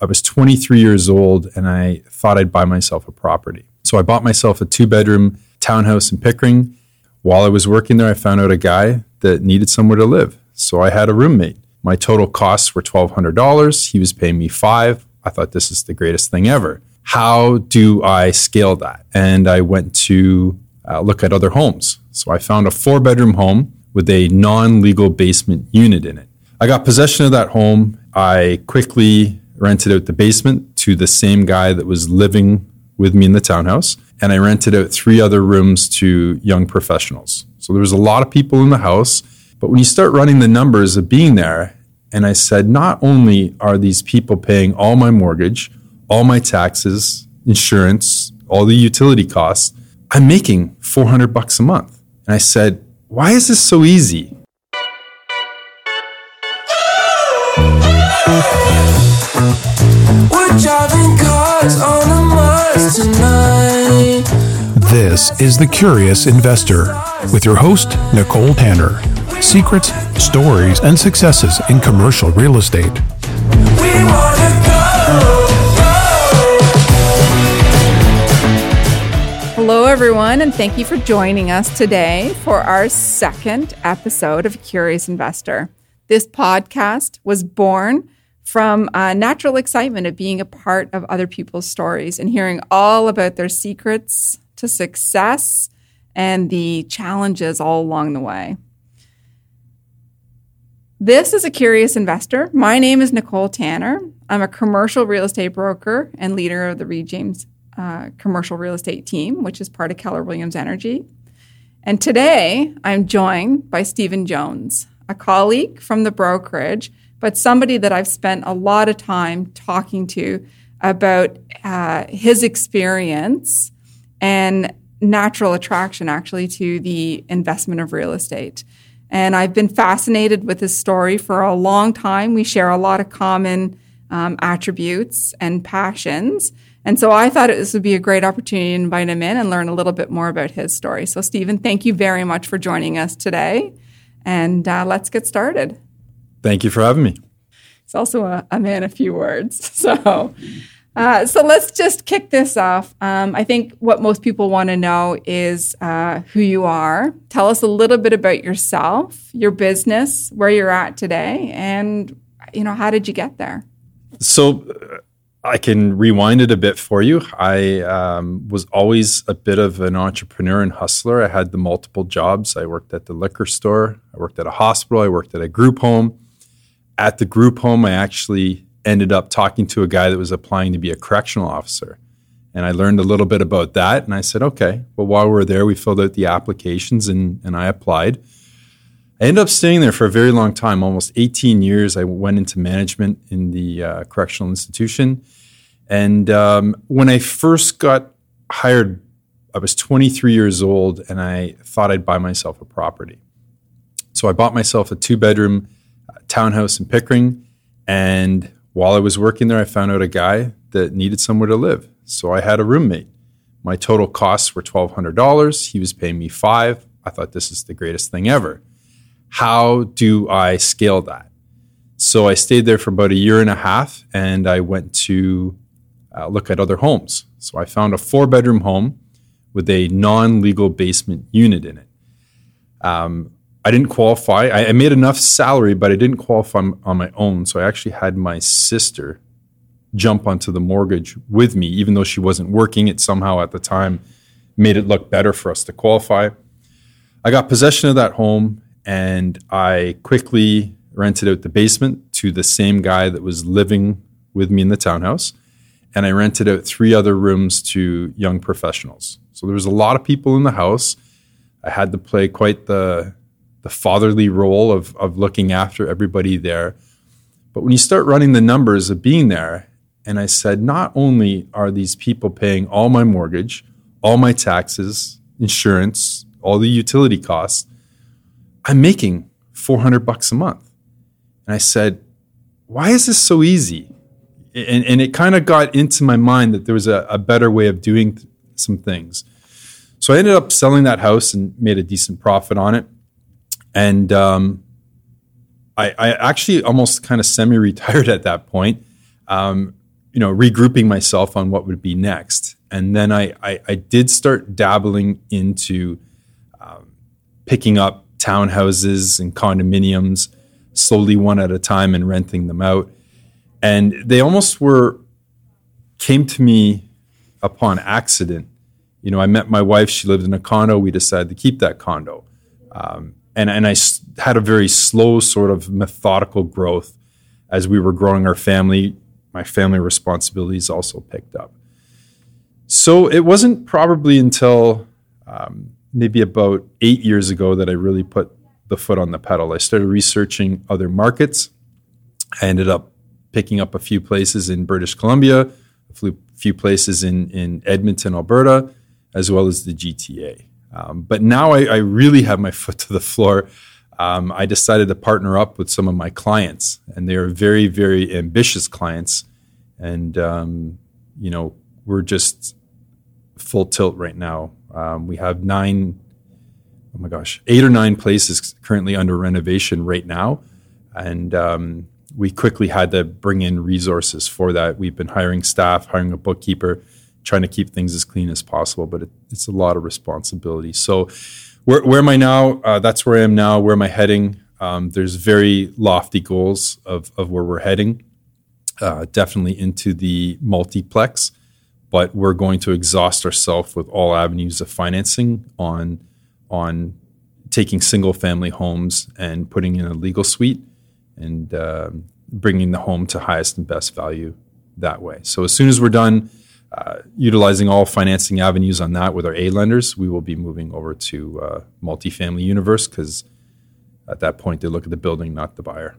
I was 23 years old and I thought I'd buy myself a property. So I bought myself a two bedroom townhouse in Pickering. While I was working there, I found out a guy that needed somewhere to live. So I had a roommate. My total costs were $1,200. He was paying me five. I thought this is the greatest thing ever. How do I scale that? And I went to uh, look at other homes. So I found a four bedroom home with a non legal basement unit in it. I got possession of that home. I quickly rented out the basement to the same guy that was living with me in the townhouse. And I rented out three other rooms to young professionals. So there was a lot of people in the house. But when you start running the numbers of being there, and I said, not only are these people paying all my mortgage, all my taxes, insurance, all the utility costs, I'm making 400 bucks a month. And I said, why is this so easy? This is The Curious Investor with your host, Nicole Tanner. Secrets, stories, and successes in commercial real estate. Hello, everyone, and thank you for joining us today for our second episode of Curious Investor. This podcast was born from a natural excitement of being a part of other people's stories and hearing all about their secrets to success and the challenges all along the way. This is a curious investor. My name is Nicole Tanner. I'm a commercial real estate broker and leader of the Reid James uh, commercial real estate team, which is part of Keller Williams Energy. And today I'm joined by Stephen Jones, a colleague from the brokerage, but somebody that I've spent a lot of time talking to about uh, his experience and natural attraction actually to the investment of real estate. And I've been fascinated with his story for a long time. We share a lot of common um, attributes and passions. And so I thought this would be a great opportunity to invite him in and learn a little bit more about his story. So, Stephen, thank you very much for joining us today. And uh, let's get started. Thank you for having me. He's also a, a man of few words. So, uh, so let's just kick this off. Um, I think what most people want to know is uh, who you are. Tell us a little bit about yourself, your business, where you're at today, and you know how did you get there? So I can rewind it a bit for you. I um, was always a bit of an entrepreneur and hustler. I had the multiple jobs. I worked at the liquor store, I worked at a hospital, I worked at a group home. At the group home, I actually ended up talking to a guy that was applying to be a correctional officer. And I learned a little bit about that. And I said, okay, well, while we were there, we filled out the applications and, and I applied. I ended up staying there for a very long time, almost 18 years. I went into management in the uh, correctional institution. And um, when I first got hired, I was 23 years old and I thought I'd buy myself a property. So I bought myself a two bedroom townhouse in Pickering. And while I was working there, I found out a guy that needed somewhere to live. So I had a roommate. My total costs were $1,200. He was paying me five. I thought this is the greatest thing ever how do I scale that? So I stayed there for about a year and a half and I went to uh, look at other homes. So I found a four bedroom home with a non legal basement unit in it. Um, I didn't qualify. I, I, made enough salary, but I didn't qualify on my own. So I actually had my sister jump onto the mortgage with me, even though she wasn't working. It somehow at the time made it look better for us to qualify. I got possession of that home and I quickly rented out the basement to the same guy that was living with me in the townhouse. And I rented out three other rooms to young professionals. So there was a lot of people in the house. I had to play quite the, the fatherly role of, of looking after everybody there. But when you start running the numbers of being there, and I said, not only are these people paying all my mortgage, all my taxes, insurance, all the utility costs, I'm making 400 bucks a month. And I said, why is this so easy? And, and it kind of got into my mind that there was a, a better way of doing th- some things. So I ended up selling that house and made a decent profit on it. And um, I, I, actually almost kind of semi retired at that point. Um, you know, regrouping myself on what would be next. And then I, I, I did start dabbling into um, picking up townhouses and condominiums slowly one at a time and renting them out. And they almost were, came to me upon accident. You know, I met my wife, she lived in a condo. We decided to keep that condo. Um, and, and I had a very slow, sort of methodical growth as we were growing our family. My family responsibilities also picked up. So it wasn't probably until um, maybe about eight years ago that I really put the foot on the pedal. I started researching other markets. I ended up picking up a few places in British Columbia, a few places in, in Edmonton, Alberta, as well as the GTA. Um, but now I, I, really have my foot to the floor. Um, I decided to partner up with some of my clients, and they are very, very ambitious clients. And, um, you know, we're just full tilt right now. Um, we have nine, oh my gosh, eight or nine places currently under renovation right now. And um, we quickly had to bring in resources for that. We've been hiring staff, hiring a bookkeeper, trying to keep things as clean as possible, but it, it's a lot of responsibility. So, where, where am I now? Uh, that's where I am now. Where am I heading? Um, there's very lofty goals of, of where we're heading, uh, definitely into the multiplex but we're going to exhaust ourselves with all avenues of financing on on taking single family homes and putting in a legal suite and uh, bringing the home to highest and best value that way. So as soon as we're done uh, utilizing all financing avenues on that with our A lenders, we will be moving over to uh, multifamily universe because at that point they look at the building, not the buyer.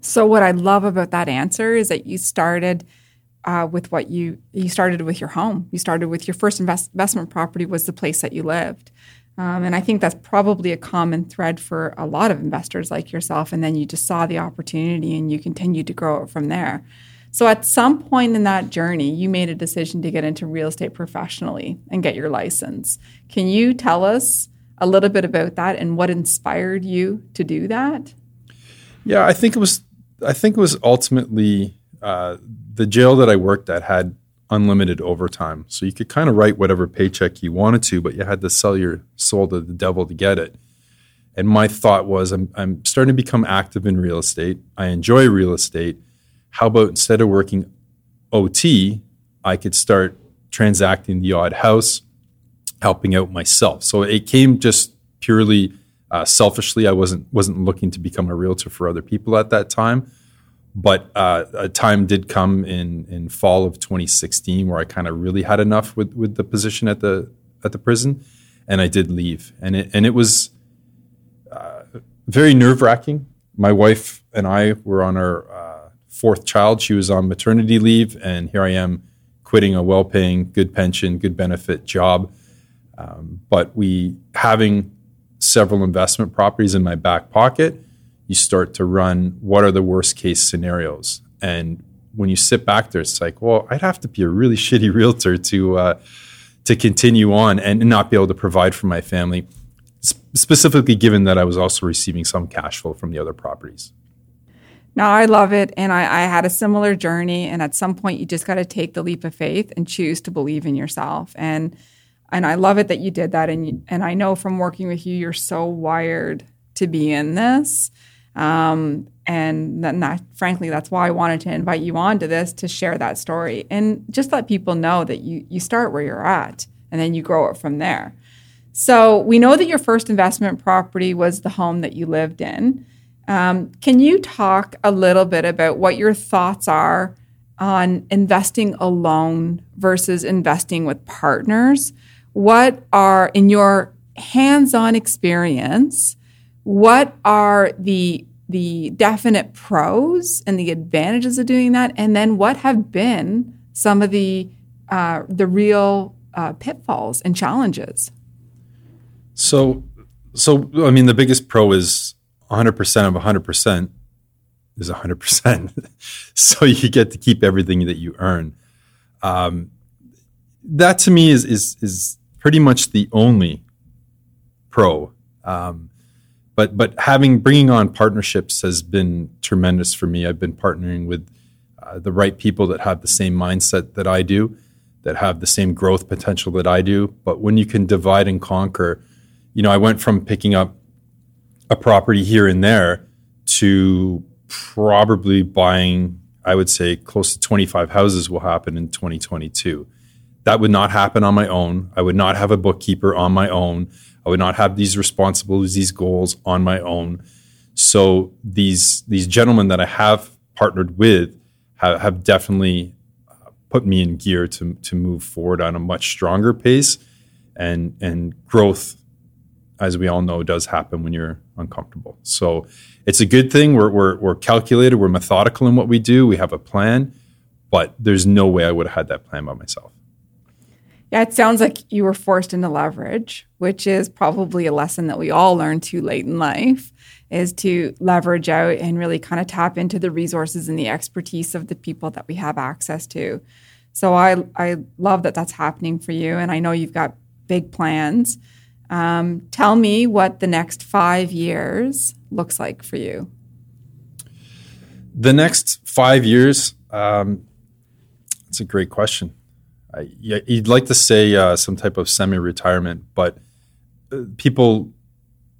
So what I love about that answer is that you started – uh, with what you you started with your home. You started with your first invest, investment property was the place that you lived, um, and I think that's probably a common thread for a lot of investors like yourself. And then you just saw the opportunity and you continued to grow it from there. So at some point in that journey, you made a decision to get into real estate professionally and get your license. Can you tell us a little bit about that and what inspired you to do that? Yeah, I think it was. I think it was ultimately uh, the jail that I worked at had unlimited overtime. So you could kind of write whatever paycheck you wanted to, but you had to sell your soul to the devil to get it. And my thought was, I'm, I'm starting to become active in real estate. I enjoy real estate. How about instead of working OT, I could start transacting the odd house, helping out myself. So it came just purely uh, selfishly. I wasn't wasn't looking to become a realtor for other people at that time. But uh, a time did come in in fall of 2016 where I kind of really had enough with with the position at the at the prison, and I did leave. And it and it was uh, very nerve wracking. My wife and I were on our fourth child. She was on maternity leave, and here I am quitting a well paying, good pension, good benefit job. Um, but we having several investment properties in my back pocket you start to run what are the worst case scenarios. And when you sit back there, it's like, well, I'd have to be a really shitty realtor to uh, to continue on and not be able to provide for my family. specifically, given that I was also receiving some cash flow from the other properties. No, I love it. And I, I, had a similar journey. And at some point, you just got to take the leap of faith and choose to believe in yourself. And and I love it that you did that. And you, and I know from working with you, you're so wired to be in this. Um, and that, frankly, that's why I wanted to invite you on to this to share that story and just let people know that you you start where you're at and then you grow it from there. So we know that your first investment property was the home that you lived in. Um, can you talk a little bit about what your thoughts are on investing alone versus investing with partners? What are, in your hands on experience, what are the the definite pros and the advantages of doing that, and then what have been some of the uh, the real uh, pitfalls and challenges. So, so I mean, the biggest pro is 100 percent of 100 percent is 100 percent. So you get to keep everything that you earn. Um, that to me is is is pretty much the only pro. Um, but but having bringing on partnerships has been tremendous for me. I've been partnering with uh, the right people that have the same mindset that I do, that have the same growth potential that I do. But when you can divide and conquer, you know, I went from picking up a property here and there to probably buying, I would say, close to 25 houses will happen in 2022. That would not happen on my own. I would not have a bookkeeper on my own. I would not have these responsibilities, these goals on my own. So these these gentlemen that I have partnered with have, have definitely uh, put me in gear to to move forward on a much stronger pace, and and growth, as we all know, does happen when you're uncomfortable. So it's a good thing. We're we're, we're calculated. We're methodical in what we do. We have a plan, but there's no way I would have had that plan by myself. Yeah, it sounds like you were forced into leverage, which is probably a lesson that we all learn too late in life is to leverage out and really kind of tap into the resources and the expertise of the people that we have access to. So I I love that that's happening for you, and I know you've got big plans. Um, tell me what the next five years looks like for you. The next five years, um, that's a great question. I, you'd like to say uh, some type of semi-retirement, but uh, people,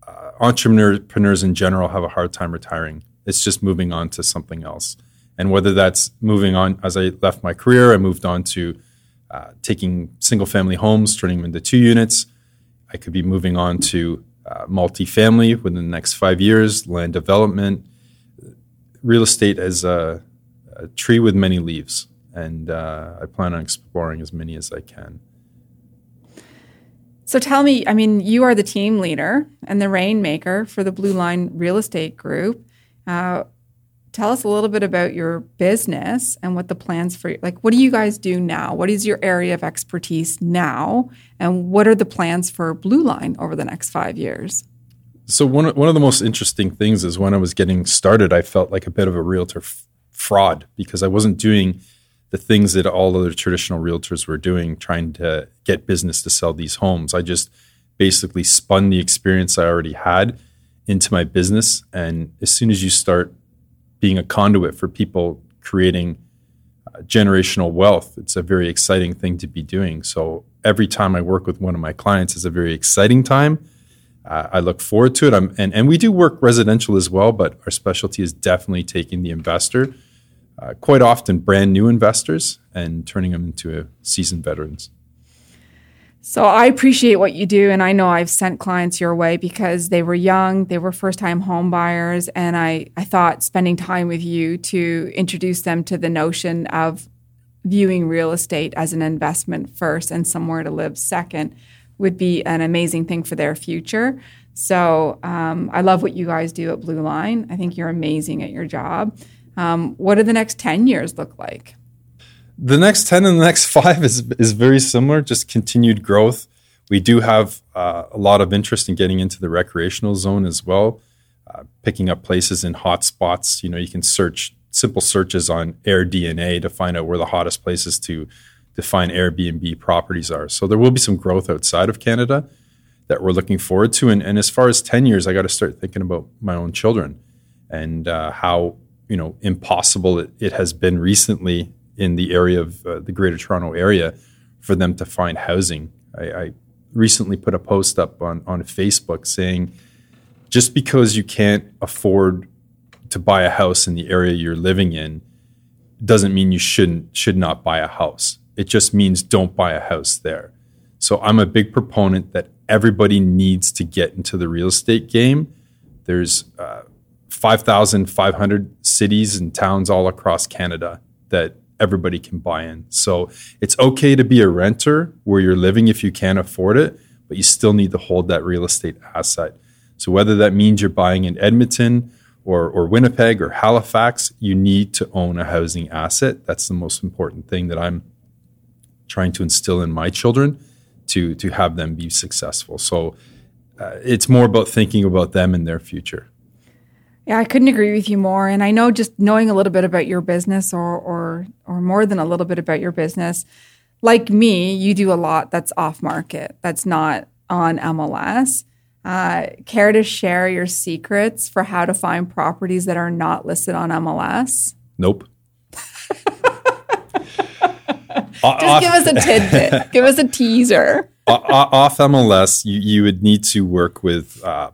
uh, entrepreneurs in general, have a hard time retiring. It's just moving on to something else, and whether that's moving on. As I left my career, I moved on to uh, taking single-family homes, turning them into two units. I could be moving on to uh, multifamily within the next five years, land development, real estate as a, a tree with many leaves and uh, I plan on exploring as many as I can. So tell me, I mean, you are the team leader and the rainmaker for the Blue Line Real Estate Group. Uh, tell us a little bit about your business and what the plans for like what do you guys do now what is your area of expertise now and what are the plans for blue line over the next five years so one one of the most interesting things is when i was getting started i felt like a bit of a realtor f- fraud because i wasn't doing the things that all other traditional realtors were doing, trying to get business to sell these homes. I just basically spun the experience I already had into my business. And as soon as you start being a conduit for people creating uh, generational wealth, it's a very exciting thing to be doing. So every time I work with one of my clients is a very exciting time. Uh, I look forward to it. I'm, and, and we do work residential as well, but our specialty is definitely taking the investor uh, quite often brand new investors and turning them into seasoned veterans. So I appreciate what you do, and I know I've sent clients your way because they were young, they were first-time home buyers, and I, I thought spending time with you to introduce them to the notion of viewing real estate as an investment first and somewhere to live second would be an amazing thing for their future. So um, I love what you guys do at Blue Line. I think you're amazing at your job. Um, what do the next 10 years look like? The next 10 and the next five is, is very similar, just continued growth. We do have uh, a lot of interest in getting into the recreational zone as well, uh, picking up places in hot spots. You know, you can search simple searches on AirDNA to find out where the hottest places to define Airbnb properties are. So there will be some growth outside of Canada that we're looking forward to. And, and as far as 10 years, I got to start thinking about my own children and uh, how you know impossible it, it has been recently in the area of uh, the Greater Toronto area for them to find housing. I, I recently put a post up on on Facebook saying just because you can't afford to buy a house in the area you're living in doesn't mean you shouldn't should not buy a house. It just means don't buy a house there. So I'm a big proponent that everybody needs to get into the real estate game. There's uh, 5,500 cities and towns all across Canada that everybody can buy in. So it's okay to be a renter where you're living if you can't afford it, but you still need to hold that real estate asset. So whether that means you're buying in Edmonton or, or Winnipeg or Halifax, you need to own a housing asset. That's the most important thing that I'm trying to instill in my children to, to have them be successful. So uh, it's more about thinking about them and their future. Yeah, I couldn't agree with you more. And I know just knowing a little bit about your business or or or more than a little bit about your business, like me, you do a lot that's off market, that's not on MLS. Uh, care to share your secrets for how to find properties that are not listed on MLS? Nope. Just give us a tidbit. give us a teaser. off MLS, you, you would need to work with uh,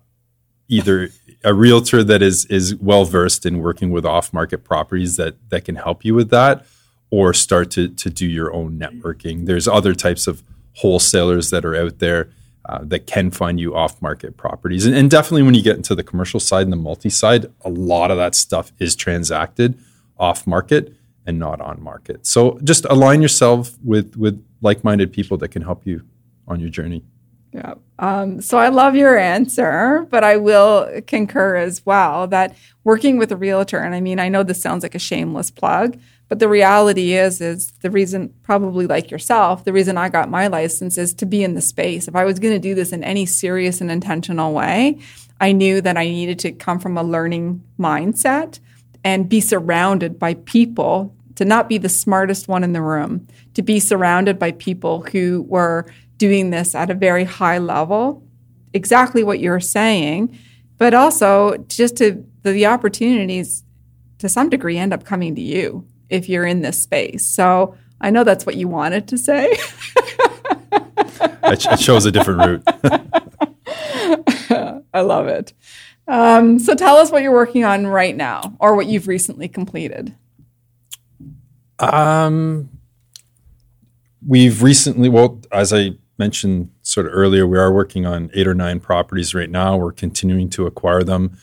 either a realtor that is is well versed in working with off market properties that that can help you with that, or start to to do your own networking. There's other types of wholesalers that are out there uh, that can find you off market properties, and, and definitely when you get into the commercial side and the multi side, a lot of that stuff is transacted off market and not on market. So just align yourself with with like minded people that can help you on your journey. Yeah. Um, so I love your answer, but I will concur as well that working with a realtor, and I mean, I know this sounds like a shameless plug, but the reality is, is the reason, probably like yourself, the reason I got my license is to be in the space. If I was going to do this in any serious and intentional way, I knew that I needed to come from a learning mindset and be surrounded by people to not be the smartest one in the room, to be surrounded by people who were doing this at a very high level, exactly what you're saying, but also just to the, the opportunities to some degree end up coming to you if you're in this space. So I know that's what you wanted to say. it shows a different route. I love it. Um, so tell us what you're working on right now or what you've recently completed. Um, we've recently, well, as I mentioned sort of earlier, we are working on eight or nine properties right now. We're continuing to acquire them.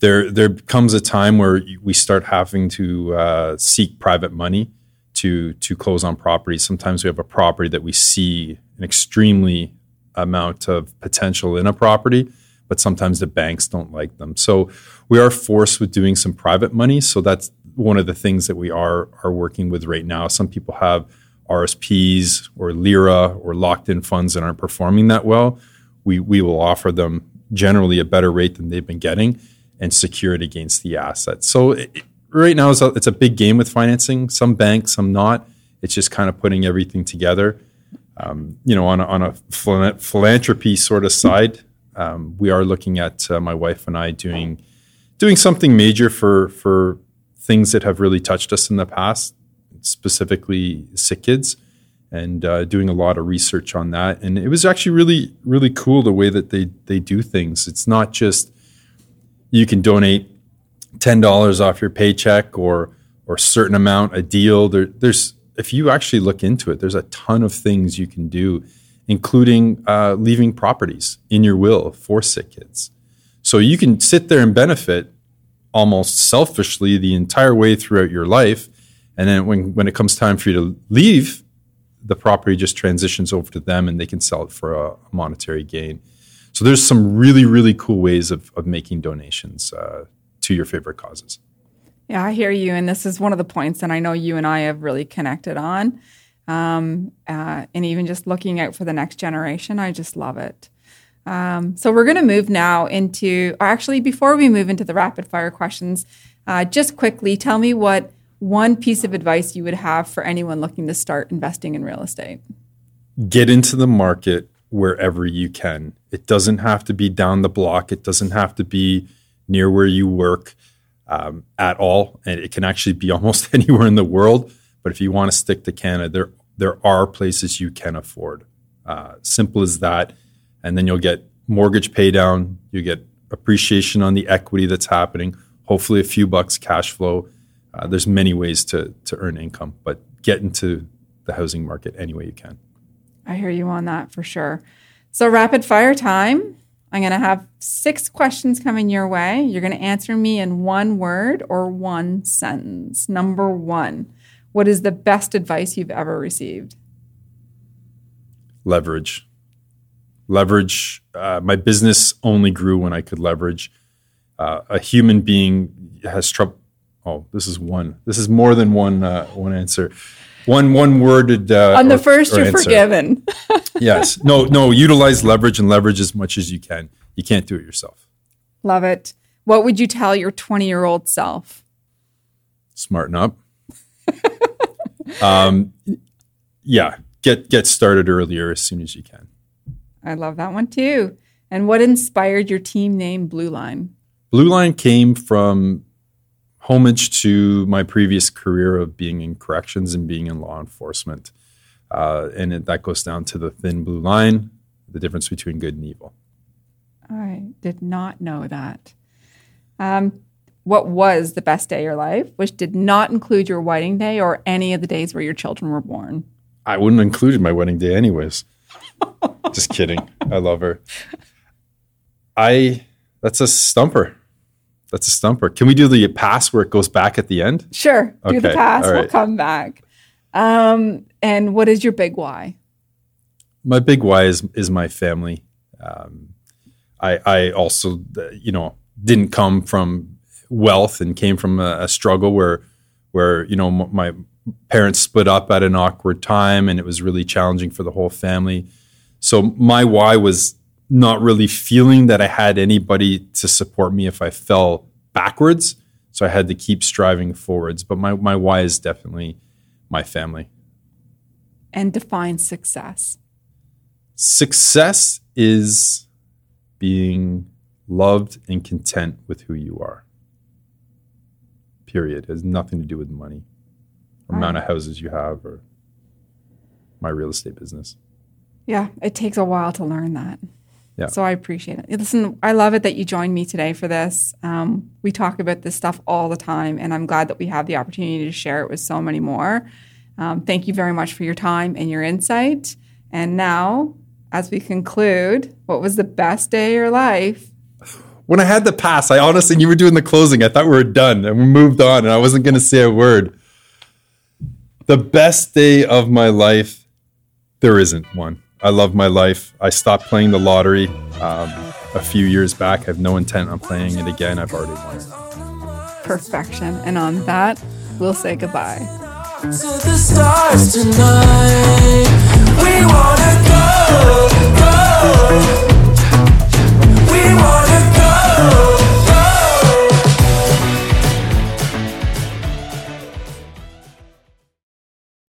There, there comes a time where we start having to uh, seek private money to to close on properties. Sometimes we have a property that we see an extremely amount of potential in a property, but sometimes the banks don't like them. So we are forced with doing some private money. So that's one of the things that we are are working with right now. Some people have RSPs or LIRA or locked in funds that aren't performing that well, we, we will offer them generally a better rate than they've been getting and secure it against the assets. So it, right now it's a, it's a big game with financing. Some banks, some not. It's just kind of putting everything together. Um, you know, on a, on a philanthropy sort of side, um, we are looking at uh, my wife and I doing doing something major for for things that have really touched us in the past specifically sick kids, and uh, doing a lot of research on that. And it was actually really, really cool the way that they they do things. It's not just you can donate ten dollars off your paycheck or or certain amount a deal. There, there's if you actually look into it, there's a ton of things you can do, including uh, leaving properties in your will for sick kids. So you can sit there and benefit almost selfishly the entire way throughout your life and then when, when it comes time for you to leave, the property just transitions over to them and they can sell it for a, monetary gain. So there's some really, really cool ways of, of making donations uh, to your favorite causes. Yeah, I hear you. And this is one of the points that I know you and I have really connected on. Um, uh, and even just looking out for the next generation, I just love it. Um, so we're going to move now into, or actually, before we move into the rapid fire questions, uh, just quickly tell me what one piece of advice you would have for anyone looking to start investing in real estate? Get into the market wherever you can. It doesn't have to be down the block, it doesn't have to be near where you work um, at all. And it can actually be almost anywhere in the world. But if you want to stick to Canada, there, there are places you can afford. Uh, simple as that. And then you'll get mortgage pay down, you get appreciation on the equity that's happening, hopefully a few bucks cash flow uh, there's many ways to to earn income, but get into the housing market any way you can. I hear you on that for sure. So rapid fire time. I'm going to have six questions coming your way. You're going to answer me in one word or one sentence. Number one, what is the best advice you've ever received? Leverage. Leverage. Uh, my business only grew when I could leverage. Uh, a human being has trouble Oh, this is one. This is more than one uh, one answer. One one worded. Uh, On the or, first, or you're answer. forgiven. yes. No. No. Utilize leverage and leverage as much as you can. You can't do it yourself. Love it. What would you tell your 20 year old self? Smarten up. um, yeah. Get get started earlier as soon as you can. I love that one too. And what inspired your team name Blue Line? Blue Line came from homage to my previous career of being in corrections and being in law enforcement. Uh, and it, that goes down to the thin blue line, the difference between good and evil. I did not know that. Um, what was the best day of your life, which did not include your wedding day or any of the days where your children were born? I wouldn't have included my wedding day anyways. Just kidding. I love her. I that's a stumper. That's a stumper. Can we do the pass where it goes back at the end? Sure. Do the pass. We'll come back. Um, and what is your big why? my big why is is my family. Um, I I also you know didn't come from wealth and came from a, a struggle where where you know m- my parents split up at an awkward time and it was really challenging for the whole family. So my why was not really feeling that I had anybody to support me if I fell backwards. So I had to keep striving forwards. But my my why is definitely my family. And define success. Success is being loved and content with who you are. Period. It has nothing to do with money, or amount of houses you have, or my real estate business. Yeah, it takes a while to learn that. Yeah. So I appreciate it. Listen, I love it that you joined me today for this. Um, we talk about this stuff all the time, and I'm glad that we have the opportunity to share it with so many more. Um, thank you very much for your time and your insight. And now, as we conclude, what was the best day of your life? When I had the pass, I honestly, you were doing the closing. I thought we were done and we moved on, and I wasn't going to say a word. The best day of my life, there isn't one. I love my life. I stopped playing the lottery um, a few years back. I have no intent on playing it again. I've already won. Perfection. And on that, we'll say goodbye. To the stars tonight, we wanna go, go.